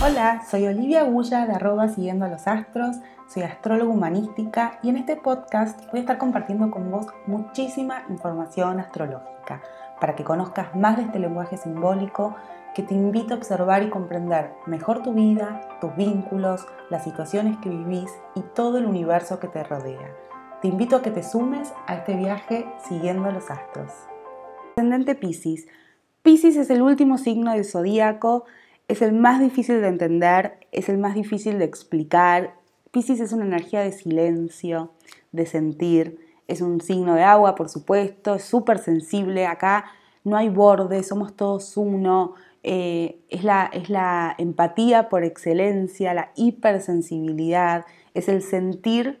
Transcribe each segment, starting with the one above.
Hola, soy Olivia Gulla de arroba siguiendo los astros, soy astróloga humanística y en este podcast voy a estar compartiendo con vos muchísima información astrológica para que conozcas más de este lenguaje simbólico que te invito a observar y comprender mejor tu vida, tus vínculos, las situaciones que vivís y todo el universo que te rodea. Te invito a que te sumes a este viaje siguiendo los astros. Ascendente Pisces. Pisces es el último signo del zodíaco, es el más difícil de entender, es el más difícil de explicar. Pisces es una energía de silencio, de sentir, es un signo de agua, por supuesto, es súper sensible. Acá no hay borde, somos todos uno. Eh, es, la, es la empatía por excelencia, la hipersensibilidad, es el sentir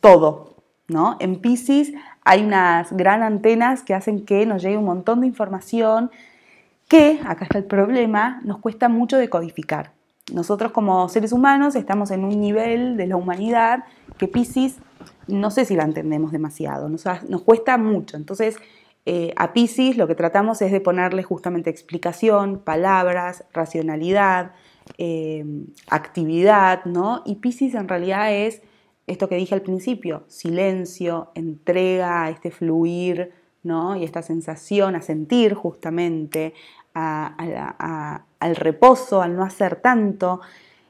todo, ¿no? En Pisces hay unas gran antenas que hacen que nos llegue un montón de información que, acá está el problema, nos cuesta mucho decodificar. Nosotros como seres humanos estamos en un nivel de la humanidad que Pisces no sé si la entendemos demasiado, nos, nos cuesta mucho. Entonces, eh, a Pisces lo que tratamos es de ponerle justamente explicación, palabras, racionalidad, eh, actividad, ¿no? Y Pisces en realidad es esto que dije al principio, silencio, entrega, este fluir, ¿no? Y esta sensación a sentir justamente, al reposo, al no hacer tanto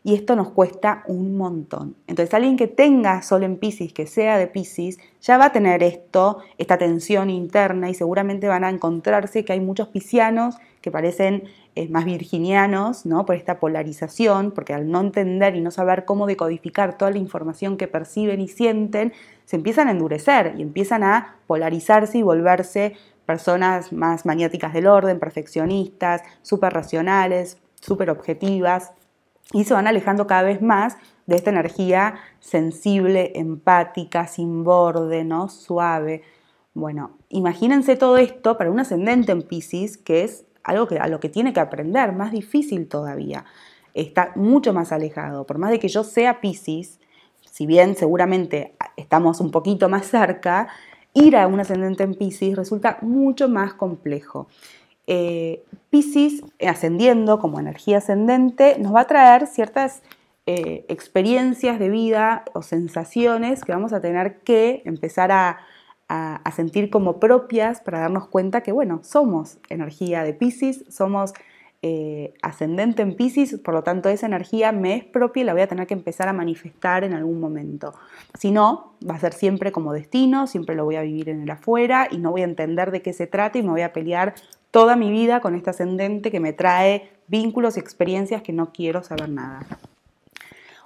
y esto nos cuesta un montón. Entonces alguien que tenga Sol en Pisces, que sea de Pisces, ya va a tener esto, esta tensión interna y seguramente van a encontrarse que hay muchos piscianos que parecen eh, más virginianos, ¿no? Por esta polarización, porque al no entender y no saber cómo decodificar toda la información que perciben y sienten, se empiezan a endurecer y empiezan a polarizarse y volverse personas más maniáticas del orden, perfeccionistas, súper racionales, súper objetivas y se van alejando cada vez más de esta energía sensible, empática, sin borde, ¿no? suave. Bueno, imagínense todo esto para un ascendente en Pisces, que es algo que, a lo que tiene que aprender, más difícil todavía. Está mucho más alejado. Por más de que yo sea Pisces, si bien seguramente estamos un poquito más cerca, ir a un ascendente en Pisces resulta mucho más complejo. Eh, Pisces, ascendiendo como energía ascendente, nos va a traer ciertas eh, experiencias de vida o sensaciones que vamos a tener que empezar a, sentir como propias para darnos cuenta que, bueno, somos energía de Pisces, somos eh, ascendente en Pisces, por lo tanto esa energía me es propia y la voy a tener que empezar a manifestar en algún momento. Si no, va a ser siempre como destino, siempre lo voy a vivir en el afuera y no voy a entender de qué se trata y me voy a pelear toda mi vida con este ascendente que me trae vínculos y experiencias que no quiero saber nada.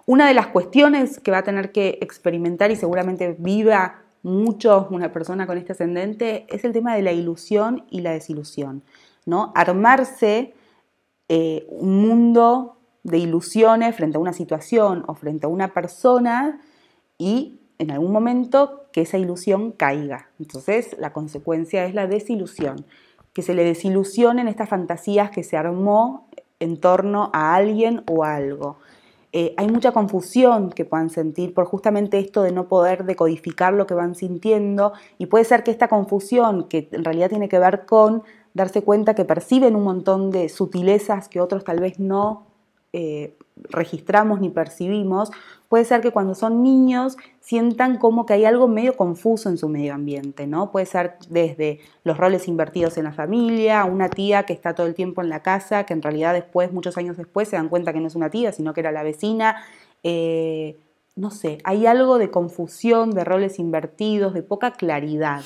Una de las cuestiones que va a tener que experimentar y seguramente viva mucho una persona con este ascendente es el tema de la ilusión y la desilusión. ¿no? Armarse eh, un mundo de ilusiones frente a una situación o frente a una persona y en algún momento que esa ilusión caiga. Entonces la consecuencia es la desilusión que se le desilusionen estas fantasías que se armó en torno a alguien o algo. Eh, hay mucha confusión que puedan sentir por justamente esto de no poder decodificar lo que van sintiendo y puede ser que esta confusión, que en realidad tiene que ver con darse cuenta que perciben un montón de sutilezas que otros tal vez no eh, registramos ni percibimos, puede ser que cuando son niños sientan como que hay algo medio confuso en su medio ambiente, ¿no? Puede ser desde los roles invertidos en la familia, una tía que está todo el tiempo en la casa, que en realidad después, muchos años después, se dan cuenta que no es una tía, sino que era la vecina. Eh, no sé, hay algo de confusión, de roles invertidos, de poca claridad.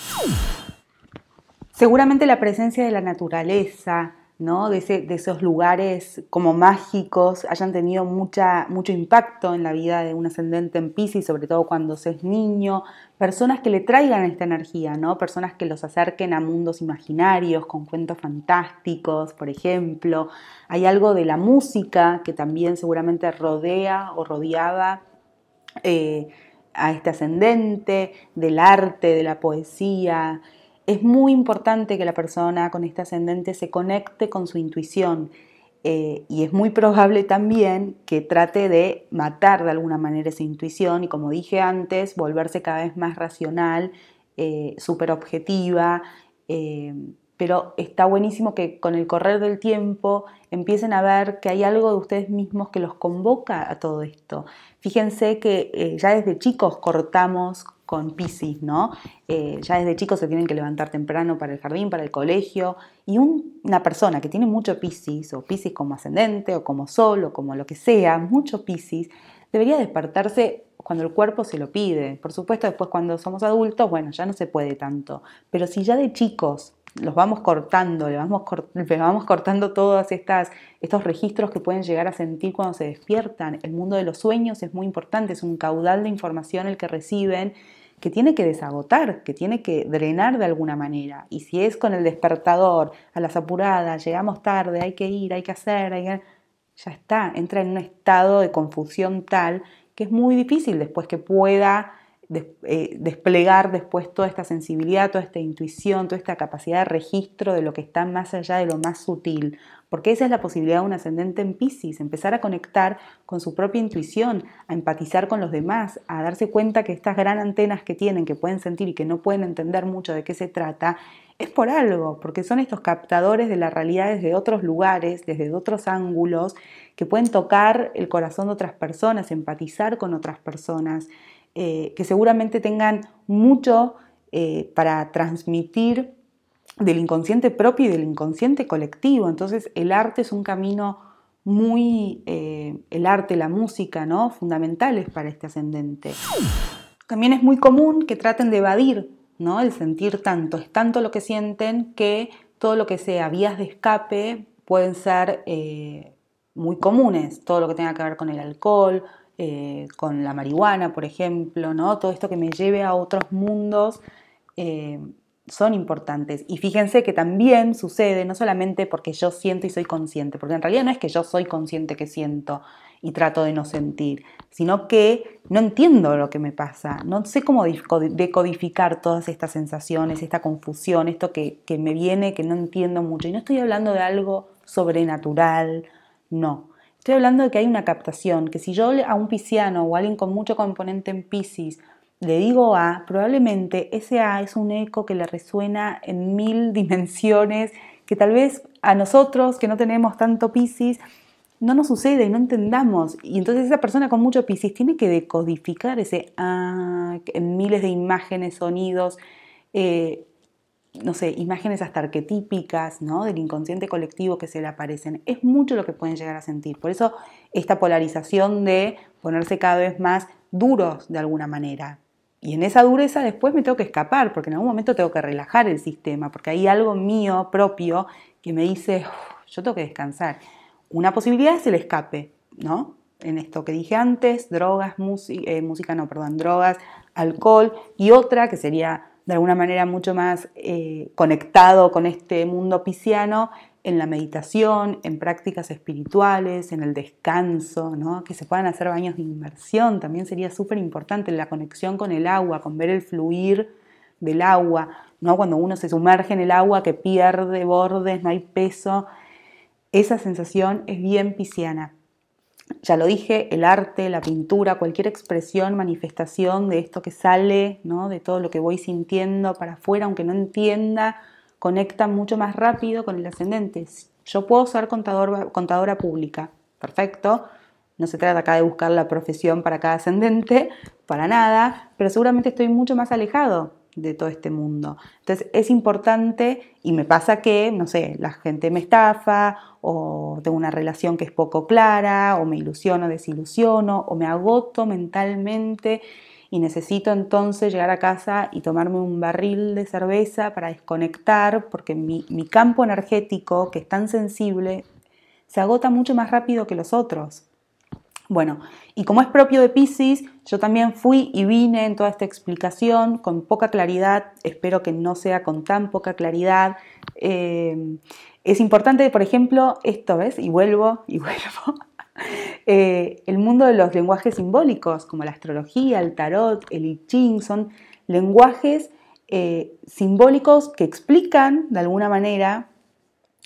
Seguramente la presencia de la naturaleza, de, esos lugares como mágicos hayan tenido mucha, mucho impacto en la vida de un ascendente en Pisces, sobre todo cuando se es niño, personas que le traigan esta energía, ¿no? personas que los acerquen a mundos imaginarios, con cuentos fantásticos, por ejemplo. Hay algo de la música que también seguramente rodea o rodeaba eh, a este ascendente, del arte, de la poesía es muy importante que la persona con este ascendente se conecte con su intuición eh, y es muy probable también que trate de matar de alguna manera esa intuición y como dije antes, volverse cada vez más racional, eh, súper objetiva, eh, pero está buenísimo que con el correr del tiempo empiecen a ver que hay algo de ustedes mismos que los convoca a todo esto. Fíjense que eh, ya desde chicos cortamos con Pisces, ¿no? Eh, ya desde chicos se tienen que levantar temprano para el jardín, para el colegio, y una persona que tiene mucho Pisces, o Pisces como ascendente, o como sol, o como lo que sea, mucho Pisces, debería despertarse cuando el cuerpo se lo pide. Por supuesto, después cuando somos adultos, bueno, ya no se puede tanto, pero si ya de chicos los vamos cortando, le vamos, vamos cortando todos estas, estos registros que pueden llegar a sentir cuando se despiertan. El mundo de los sueños es muy importante, es un caudal de información el que reciben que tiene que desagotar, que tiene que drenar de alguna manera. Y si es con el despertador, a las apuradas, llegamos tarde, hay que ir, hay que hacer, ya está, entra en un estado de confusión tal que es muy difícil después que pueda eh, desplegar después toda esta sensibilidad, toda esta intuición, toda esta capacidad de registro de lo que está más allá de lo más sutil. Porque esa es la posibilidad de un ascendente en Pisces, empezar a conectar con su propia intuición, a empatizar con los demás, a darse cuenta que estas gran antenas que tienen, que pueden sentir y que no pueden entender mucho de qué se trata, es por algo, porque son estos captadores de la realidad desde otros lugares, desde otros ángulos, que pueden tocar el corazón de otras personas, empatizar con otras personas. Eh, que seguramente tengan mucho eh, para transmitir del inconsciente propio y del inconsciente colectivo. Entonces el arte es un camino muy, eh, el arte, la música, ¿no? fundamentales para este ascendente. También es muy común que traten de evadir ¿no? el sentir tanto. Es tanto lo que sienten que todo lo que sea vías de escape pueden ser muy comunes. Todo lo que tenga que ver con el alcohol, eh, con la marihuana, por ejemplo, ¿no? Todo esto que me lleve a otros mundos eh, son importantes. Y fíjense que también sucede, no solamente porque yo siento y soy consciente, porque en realidad no es que yo soy consciente que siento y trato de no sentir, sino que no entiendo lo que me pasa, no sé cómo decodificar todas estas sensaciones, esta confusión, esto que, que me viene, que no entiendo mucho. Y no estoy hablando de algo sobrenatural, no. Estoy hablando de que hay una captación, que si yo a un pisciano o a alguien con mucho componente en Piscis le digo A, probablemente ese A es un eco que le resuena en mil dimensiones, que tal vez a nosotros que no tenemos tanto Piscis no nos sucede y no entendamos. Y entonces esa persona con mucho Piscis tiene que decodificar ese A en miles de imágenes, sonidos, eh, no sé, imágenes hasta arquetípicas, ¿no? Del inconsciente colectivo que se le aparecen. Es mucho lo que pueden llegar a sentir. Por eso esta polarización de ponerse cada vez más duros de alguna manera. Y en esa dureza después me tengo que escapar, porque en algún momento tengo que relajar el sistema, porque hay algo mío propio que me dice, yo tengo que descansar. Una posibilidad es el escape, ¿no? En esto que dije antes, drogas, eh, música, no, perdón, drogas, alcohol, y otra que sería de alguna manera mucho más eh, conectado con este mundo pisciano en la meditación, en prácticas espirituales, en el descanso, ¿no? que se puedan hacer baños de inmersión, también sería súper importante la conexión con el agua, con ver el fluir del agua, cuando uno se sumerge en el agua que pierde bordes, no hay peso, esa sensación es bien pisciana. Ya lo dije, el arte, la pintura, cualquier expresión, manifestación de esto que sale, ¿no? de todo lo que voy sintiendo para afuera, aunque no entienda, conecta mucho más rápido con el ascendente. Yo puedo ser contador, contadora pública, perfecto. No se trata acá de buscar la profesión para cada ascendente, para nada, pero seguramente estoy mucho más alejado de todo este mundo. Entonces es importante y me pasa que, no sé, la gente me estafa o tengo una relación que es poco clara o me ilusiono, desilusiono o me agoto mentalmente y necesito entonces llegar a casa y tomarme un barril de cerveza para desconectar porque mi, mi campo energético, que es tan sensible, se agota mucho más rápido que los otros. Bueno, y como es propio de Pisces, yo también fui y vine en toda esta explicación con poca claridad, espero que no sea con tan poca claridad. Eh, es importante, por ejemplo, esto, ¿ves? Y vuelvo, y vuelvo. Eh, el mundo de los lenguajes simbólicos, como la astrología, el tarot, el I Ching, son lenguajes eh, simbólicos que explican de alguna manera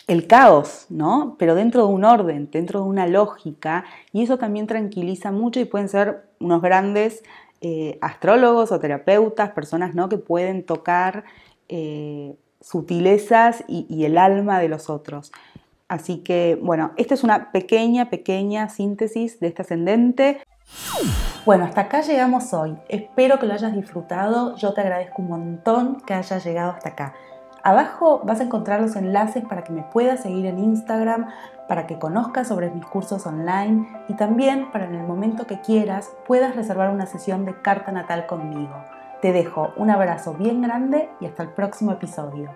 el caos, ¿no? Pero dentro de un orden, dentro de una lógica, y eso también tranquiliza mucho y pueden ser unos grandes eh, astrólogos o terapeutas, personas ¿no? que pueden tocar eh, sutilezas y, el alma de los otros. Así que, bueno, esta es una pequeña, pequeña síntesis de este ascendente. Bueno, hasta acá llegamos hoy. Espero que lo hayas disfrutado. Yo te agradezco un montón que hayas llegado hasta acá. Abajo vas a encontrar los enlaces para que me puedas seguir en Instagram, para que conozcas sobre mis cursos online y también para en el momento que quieras puedas reservar una sesión de carta natal conmigo. Te dejo un abrazo bien grande y hasta el próximo episodio.